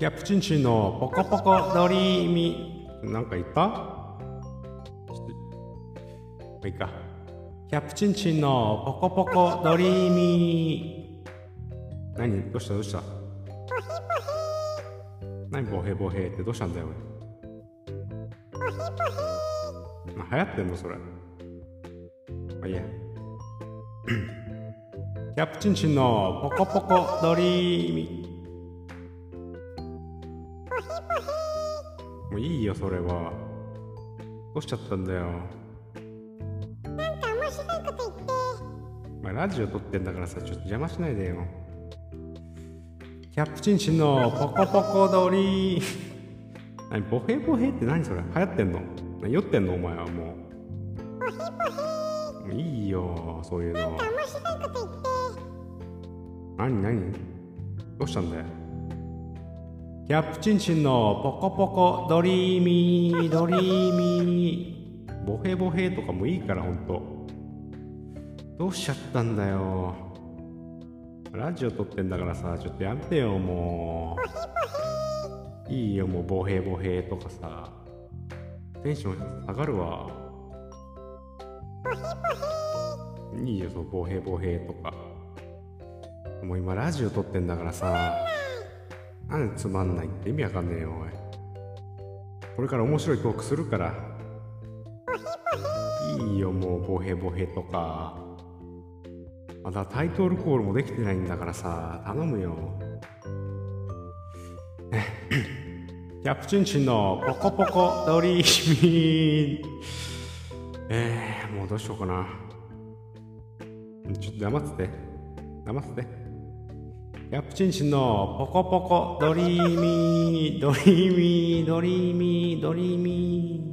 キャプチンチンのポコポコドリーミなんか言った？まあいいか。キャプチンチンのポコポコドリーミー。何？どうした？どうした？何ボヘボヘってどうしたんだよ俺まあ、流行ってんのそれ。まあいいや。キャプチンチンのポコポコドリーミーもういいよそれは。どうしちゃったんだよ。なんか面白いこと言って。まあラジオ撮ってんだからさちょっと邪魔しないでよ。キャプチンチンのポコポコドリー何ボヘボヘって何それ？流行ってんの？何酔ってんの？お前はもボヒボヒう。もういいよそういうのなんか面白いこと言って。何何？どうしたんだよ？キャプチンチンのポコポコドリーミードリーミー。ボヘボヘとかもいいからほんと。どうしちゃったんだよ。ラジオ撮ってんだからさちょっとやめてよもう。いいよもうボヘボヘとかさ。テンション下がるわ。いいよそうボヘボヘとか。もう今ラジオ撮ってんだからさ。なんでつまんないって意味わかんねえよおい。これから面白いトークするから。いいよもうボヘボヘとか。まだタイトルコールもできてないんだからさ頼むよ。キャプチンチンのポコポコドリーミーえー、もうどうしようかな。ちょっと黙ってて。黙ってて。キャプチンチンのポコポコドリーミードリーミードリーミードリーミ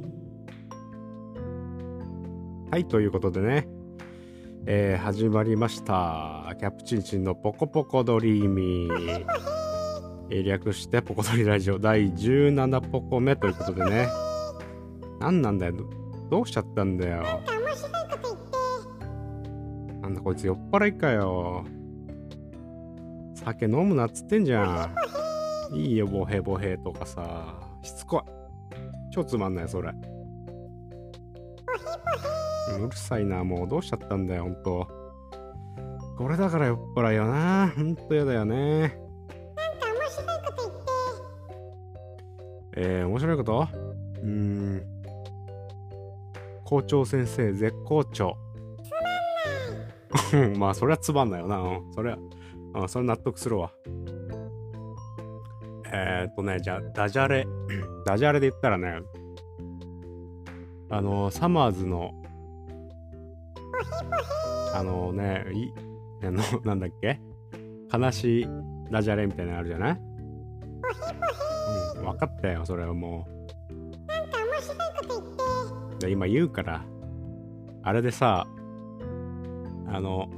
ーはいということでね。えー、始まりました。キャプチンチンのポコポコドリーミーえー略してポコドリラジオ。第17ポコ目ということでね。何なんだよ。どうしちゃったんだよ。なんか面白いこと言って。なんだこいつ酔っ払いかよ酒飲むなっつってんじゃん。いいよボヘボヘとかさ。しつこい。超つまんないそれ。うるさいなもうどうしちゃったんだよほんと。これだから酔っ払いよな。ほんとやだよね。なんか面白いこと言って。えー、面白いこと？うーん。校長先生絶好調。うん まあそれはつまんないよな。うん。それはうんそれ納得するわ。えー、っとねじゃあダジャレ。ダジャレで言ったらねあのサマーズのあのねいあのなんだっけ？悲しいダジャレみたいなのあるじゃない？うん、分かったよそれはもなんか面白いこと言って。今言うから。あれでさあの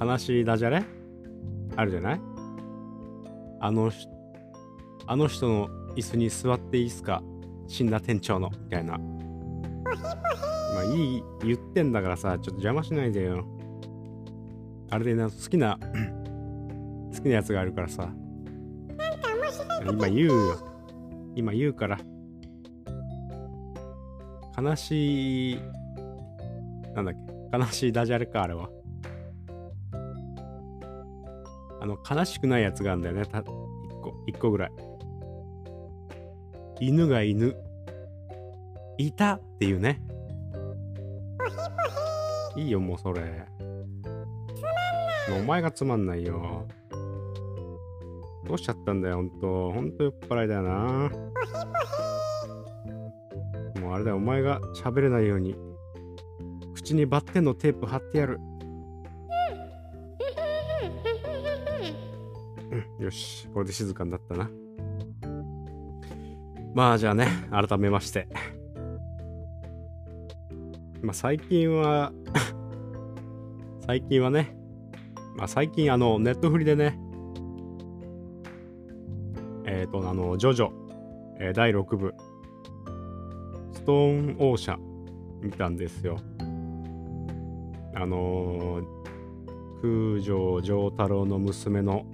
悲しいダジャレ？あるじゃない？あのしあの人の椅子に座っていいっすか？死んだ店長のみたいな。まあいい言ってんだからさちょっと邪魔しないでよ。あれでな好きな 好きなやつがあるからさ。今言うよ。今言うから。悲しいなんだっけ？悲しいダジャレかあれはあの悲しくないやつがあるんだよね。た一個一個ぐらい。犬が犬。いたっていうね。いいよもうそれ。お前がつまんないよ。どうしちゃったんだよ、ほんと。ほんと酔っ払いだよな。もうあれだよ、お前が喋れないように、口にバッテンのテープ貼ってやる。よし、これで静かになったな。まあじゃあね、改めまして。まあ最近は、最近はね、まあ最近あの、ネットフリでね、えっ、と、あの、ジョジョ、えー第6部、ストーンオーシャン見たんですよ。あのー空城城太郎の娘の、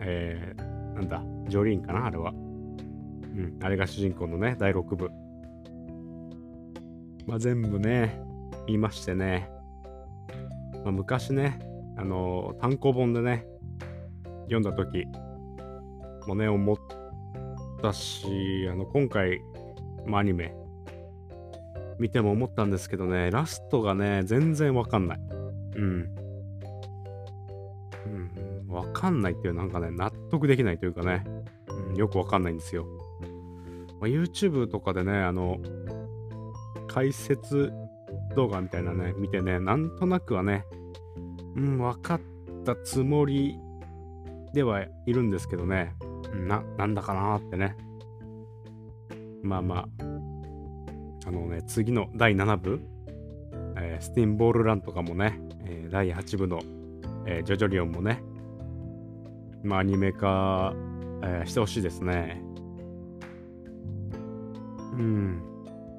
えーなんだ、ジョリーンかなあれは。うん、あれが主人公のね、第6部。まあ、全部ね、見ましてね、まあ、昔ね、あのー単行本でね、読んだ時もね、思ったし、あの、今回、まあ、アニメ、見ても思ったんですけどね、ラストがね、全然わかんない。うん。うん、わかんないっていうなんかね、納得できないというかね、うん、よくわかんないんですよ。まあ、YouTube とかでね、あの、解説動画みたいなね、見てね、なんとなくはね、うん、分かったつもりではいるんですけどね、な、なんだかなってね。まあまあ、あのね、次の第7部、えースティンボールランとかもね、えー第8部の、えージョジョリオンもね、まあアニメ化、えーしてほしいですね。うん。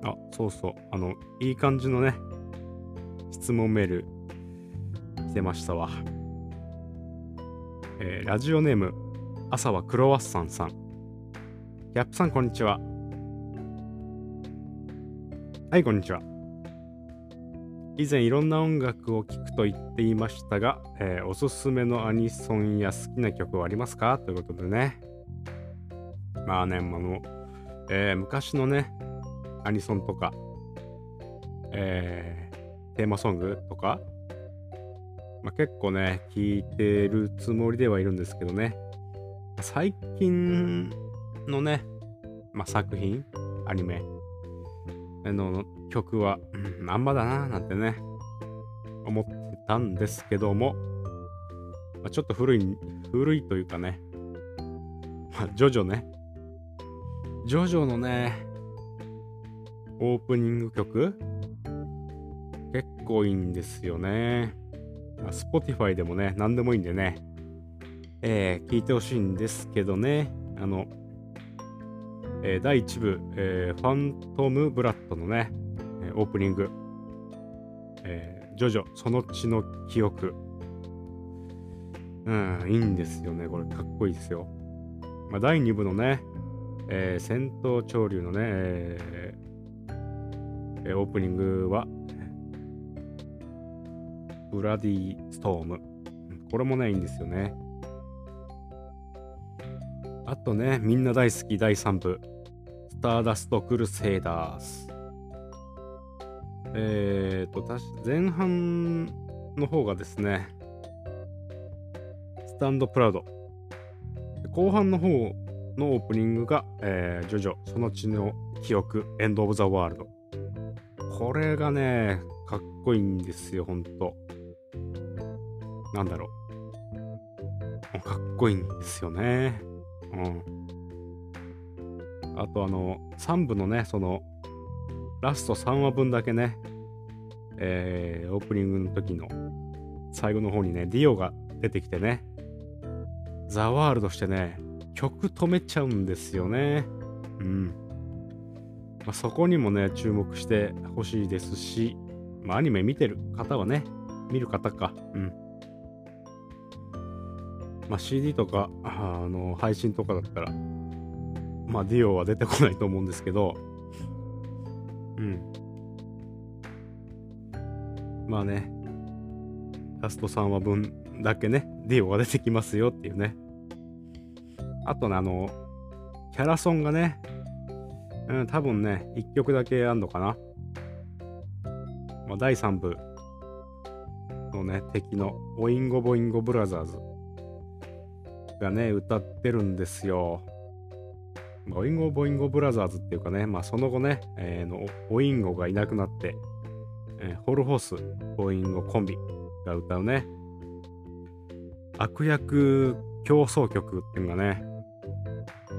あ、そうそう。あの、いい感じのね、質問メール来てましたわ。えーラジオネーム、朝はクロワッサンさん。キャップさん、こんにちは。はい、こんにちは。以前いろんな音楽を聴くと言っていましたが、えーおすすめのアニソンや好きな曲はありますか？ということでね。まあね、あの、えー昔のね、アニソンとか、えーテーマソングとか、まあ、結構ね、聴いてるつもりではいるんですけどね、最近のね、まあ、作品、アニメ。の曲は、うん、あんまだな、なんてね、思ってたんですけども、まあ、ちょっと古い、古いというかね、まあ、ジョジョね、ジョジョのね、オープニング曲？結構いいんですよね。まあ Spotify でもね、何でもいいんでね、えー聞いてほしいんですけどね、あの、えー第1部、えーファントム・ブラッドのね、えーオープニング、えージョジョ、その血の記憶。うん、いいんですよね、これ、かっこいいですよ。まあ、第2部のね、えー戦闘潮流のね、えーオープニングは、ブラディストーム。これもね、いいんですよね。あとね、みんな大好き第3部、スターダスト・クルセイダース。えーと、たし前半の方がですね、スタンド・プラウド。後半の方のオープニングが、えージョジョ、その血の記憶、エンド・オブ・ザ・ワールド。これがね、かっこいいんですよ、ほんと。なんだろう。かっこいいんですよね。うん。あと、あの、3部のね、その、ラスト3話分だけね、えーオープニングの時の最後の方にね、ディオが出てきてね、ザ・ワールドしてね、曲止めちゃうんですよね。うん。まあ、そこにもね、注目してほしいですし、まあ、アニメ見てる方はね、見る方か。うん。まあ、CD とか、ああの、配信とかだったら、まあ、ディオは出てこないと思うんですけど、うん。まあね、ラスト3話分だけね、ディオが出てきますよっていうね。あとね、あの、キャラソンがね、うん、多分ね、1曲だけあんのかな。まあ、第3部のね、敵のオインゴボインゴブラザーズがね、歌ってるんですよ。まあオインゴボインゴブラザーズっていうかね、まあその後ね、えーのオインゴがいなくなって、えーホルホース、オインゴコンビが歌うね、悪役競争曲っていうのがね、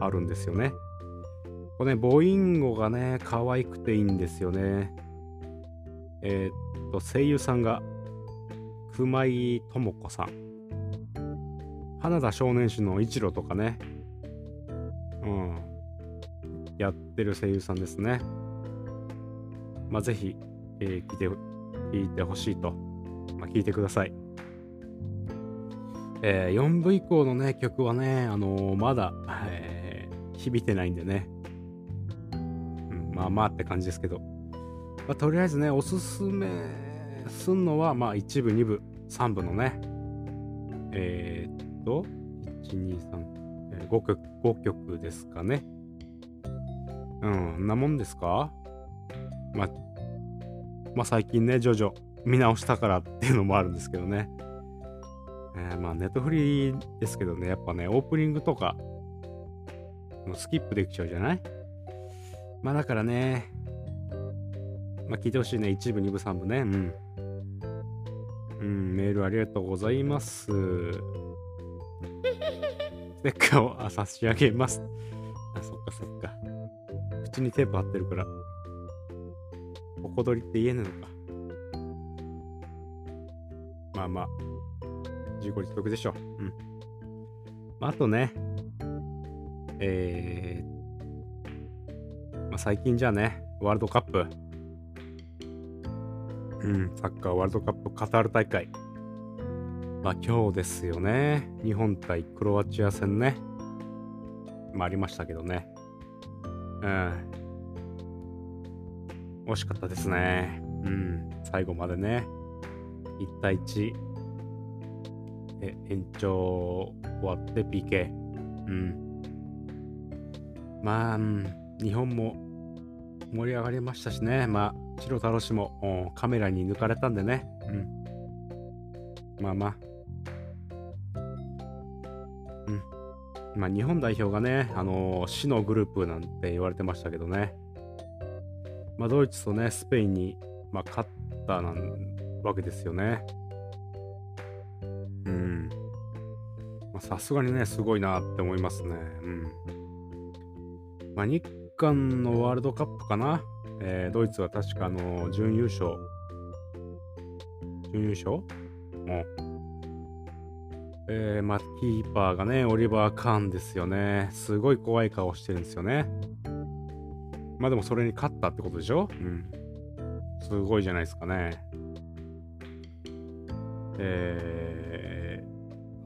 あるんですよね。これね、ボインゴがね、可愛くていいんですよね。えーっと、声優さんが、熊井智子さん。花田少年誌の一郎とかね、うん、やってる声優さんですね。まあ、ぜひ、えー聞いて、聞いてほしいと、まあ、聞いてください。えー4部以降のね、曲はね、あのーまだ、えー響いてないんでね、まあまあって感じですけど、まあ、とりあえずね、おすすめすんのは、まあ1部、2部、3部のね、えー、っと、1、2、3、5曲、5曲ですかね。うん、なもんですか？まあ、まあ最近ね、徐々見直したからっていうのもあるんですけどね。えー、まあネットフリーですけどね、やっぱね、オープニングとか、もうスキップできちゃうじゃない？まあだからね、まあ聞いてほしいね、1部、2部、3部ね。うん。うん、メールありがとうございます。ステッカーをあ差し上げます。あ、そっかそっか。口にテープ貼ってるから。おこどりって言えぬのか。まあまあ、自己自得でしょう。うん。まあ、あとね、えー、まあ、最近じゃあね、ワールドカップ、うん、サッカーワールドカップカタール大会。まあ今日ですよね。日本対クロアチア戦ね。まあありましたけどね。うん。惜しかったですね。うん。最後までね。1対1。で、延長終わって PK。うん。まあ、日本も盛り上がりましたしね。まあ、白太郎氏もカメラに抜かれたんでね。うん。まあまあ。まあ、日本代表がね、あのー、死のグループなんて言われてましたけどね。まあ、ドイツとね、スペインに、まあ、勝ったなんわけですよね。うん。さすがにね、すごいなって思いますね。うん。まあ、日韓のワールドカップかな。えー、ドイツは確かあの、準優勝。準優勝？もう。えー、まあ、キーパーがね、オリバー・カーンですよね。すごい怖い顔してるんですよね。まあでもそれに勝ったってことでしょ？うん。すごいじゃないですかね。え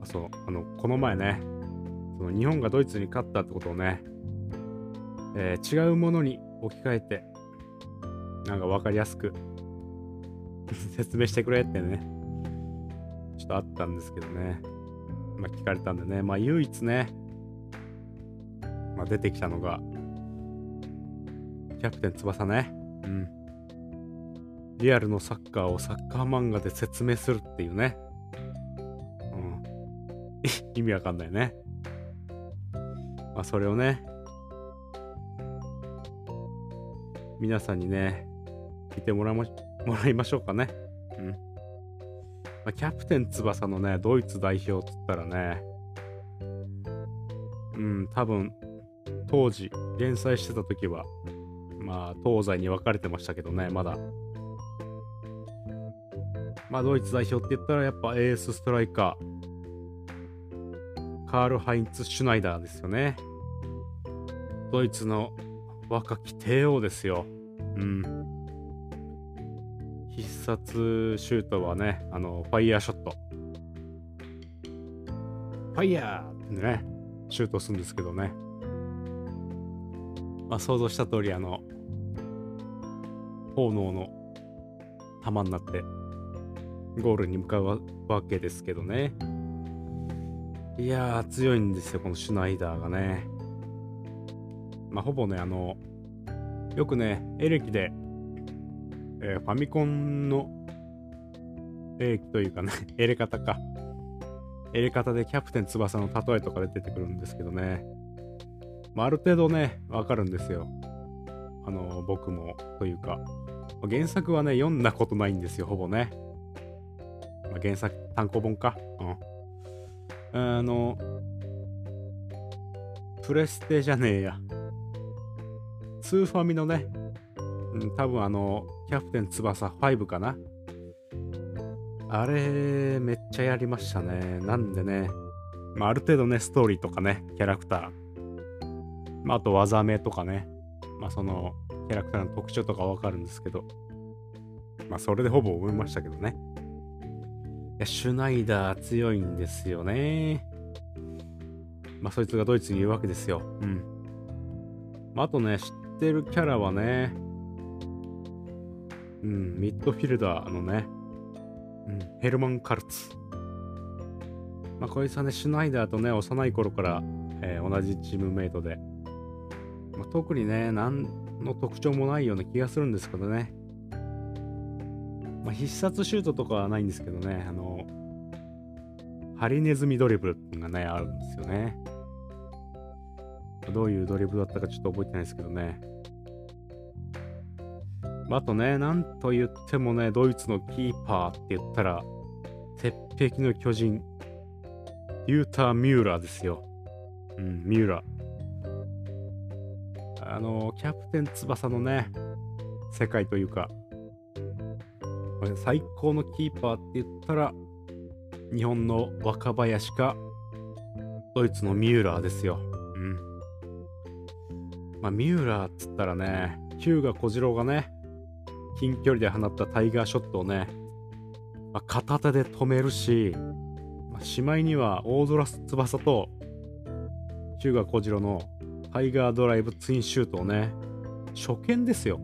ー、あ、そう、あの、この前ね、その日本がドイツに勝ったってことをね、えー、違うものに置き換えて、なんか分かりやすく 説明してくれってね、ちょっとあったんですけどね。まあ聞かれたんでね、まあ唯一ね、まあ出てきたのが、キャプテン翼ね。うん。リアルのサッカーをサッカー漫画で説明するっていうね。うん。意味わかんないね。まあそれをね、皆さんにね、聞いてもらももらいましょうかね。うん。まあ、キャプテン翼のね、ドイツ代表っつったらね、うん、多分、当時、連載してた時は、まあ、東西に分かれてましたけどね、まだ。まあ、ドイツ代表って言ったら、やっぱエースストライカー、カール・ハインツ・シュナイダーですよね。ドイツの若き帝王ですよ。うん。必殺シュートはね、あの、ファイヤーショット。ファイヤーってね、シュートするんですけどね。まあ、想像した通り、あの、炎の玉になって、ゴールに向かうわけですけどね。いやー、強いんですよ、このシュナイダーがね。まあ、ほぼね、あの、よくね、エレキで、えー、ファミコンのエレキというかね、エレ方か。エレ方でキャプテン翼の例えとかで出てくるんですけどね。まあ、ある程度ね、わかるんですよ。あの、僕も、というか。原作はね、読んだことないんですよ、ほぼね。まあ、原作、単行本か。うん。あの、プレステじゃねえや。スーファミのね、うん、多分あの、キャプテン翼5かな。あれ、めっちゃやりましたね。なんでね、まあ、ある程度ね、ストーリーとかね、キャラクター、まあ、あと技名とかね、まあ、その、キャラクターの特徴とかわかるんですけど、まあ、それでほぼ思いましたけどね。いや、シュナイダー強いんですよね。まあ、そいつがドイツにいるわけですよ。うん。まあ、あとね、知ってるキャラはね、うん、ミッドフィルダーのね、うん、ヘルマン・カルツ。まあ、こいつはね、シュナイダーとね、幼い頃から、えー、同じチームメイトで、まあ、特にね、何の特徴もないような気がするんですけどね。まあ、必殺シュートとかはないんですけどね、あの、ハリネズミドリブルっていうのがね、あるんですよね。どういうドリブルだったかちょっと覚えてないですけどね。あとね、なんと言ってもね、ドイツのキーパーって言ったら、鉄壁の巨人、ユーター・ミューラーですよ。うん、ミューラー。あの、キャプテン翼のね、世界というか、最高のキーパーって言ったら、日本の若林か、ドイツのミューラーですよ。うん。まあ、ミューラーっつったらね、ヒューガ小次郎がね、近距離で放ったタイガーショットをね、まあ、片手で止めるし、まあ、しまいには大空翼と日向小次郎のタイガードライブツインシュートをね、初見ですよ。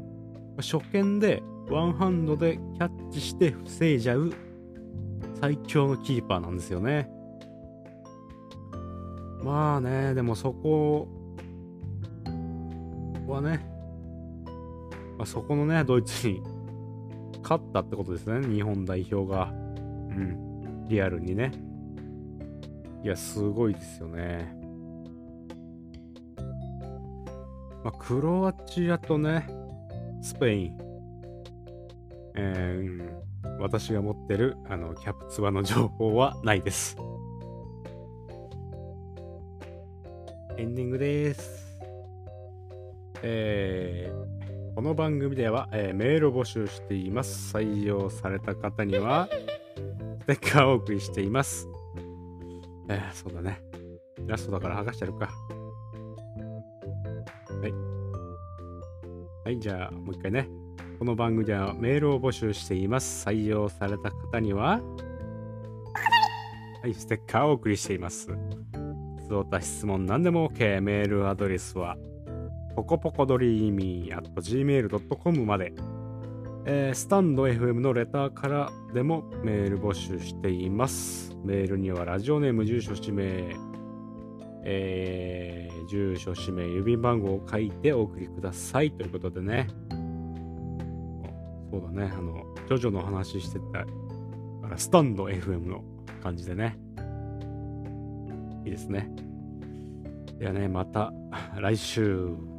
初見でワンハンドでキャッチして防いじゃう最強のキーパーなんですよね。まあね、でもそこはね、まあ、そこのね、ドイツに勝ったってことですね、日本代表が。うん、リアルにね。いや、すごいですよね。まあ、クロアチアとね、スペイン、えー、私が持ってるあのキャプツバの情報はないです。エンディングです。えー、この番組では、えー、メールを募集しています。採用された方には、ステッカーをお送りしています。えー、そうだね。ラストだから剥がしてるか。はい。はい、じゃあ、もう一回ね。この番組ではメールを募集しています。採用された方には、はい、ステッカーをお送りしています。質問何でも OK。メールアドレスは、ポコポコドリーミー at gmail.com まで、えー、スタンド FM のレターからでもメール募集しています。メールにはラジオネーム、住所、氏名、えー、住所、氏名、郵便番号を書いてお送りくださいということでね。そうだね、あの、ジョジョの話してた、からスタンド FM の感じでね。いいですね。ではね、また来週。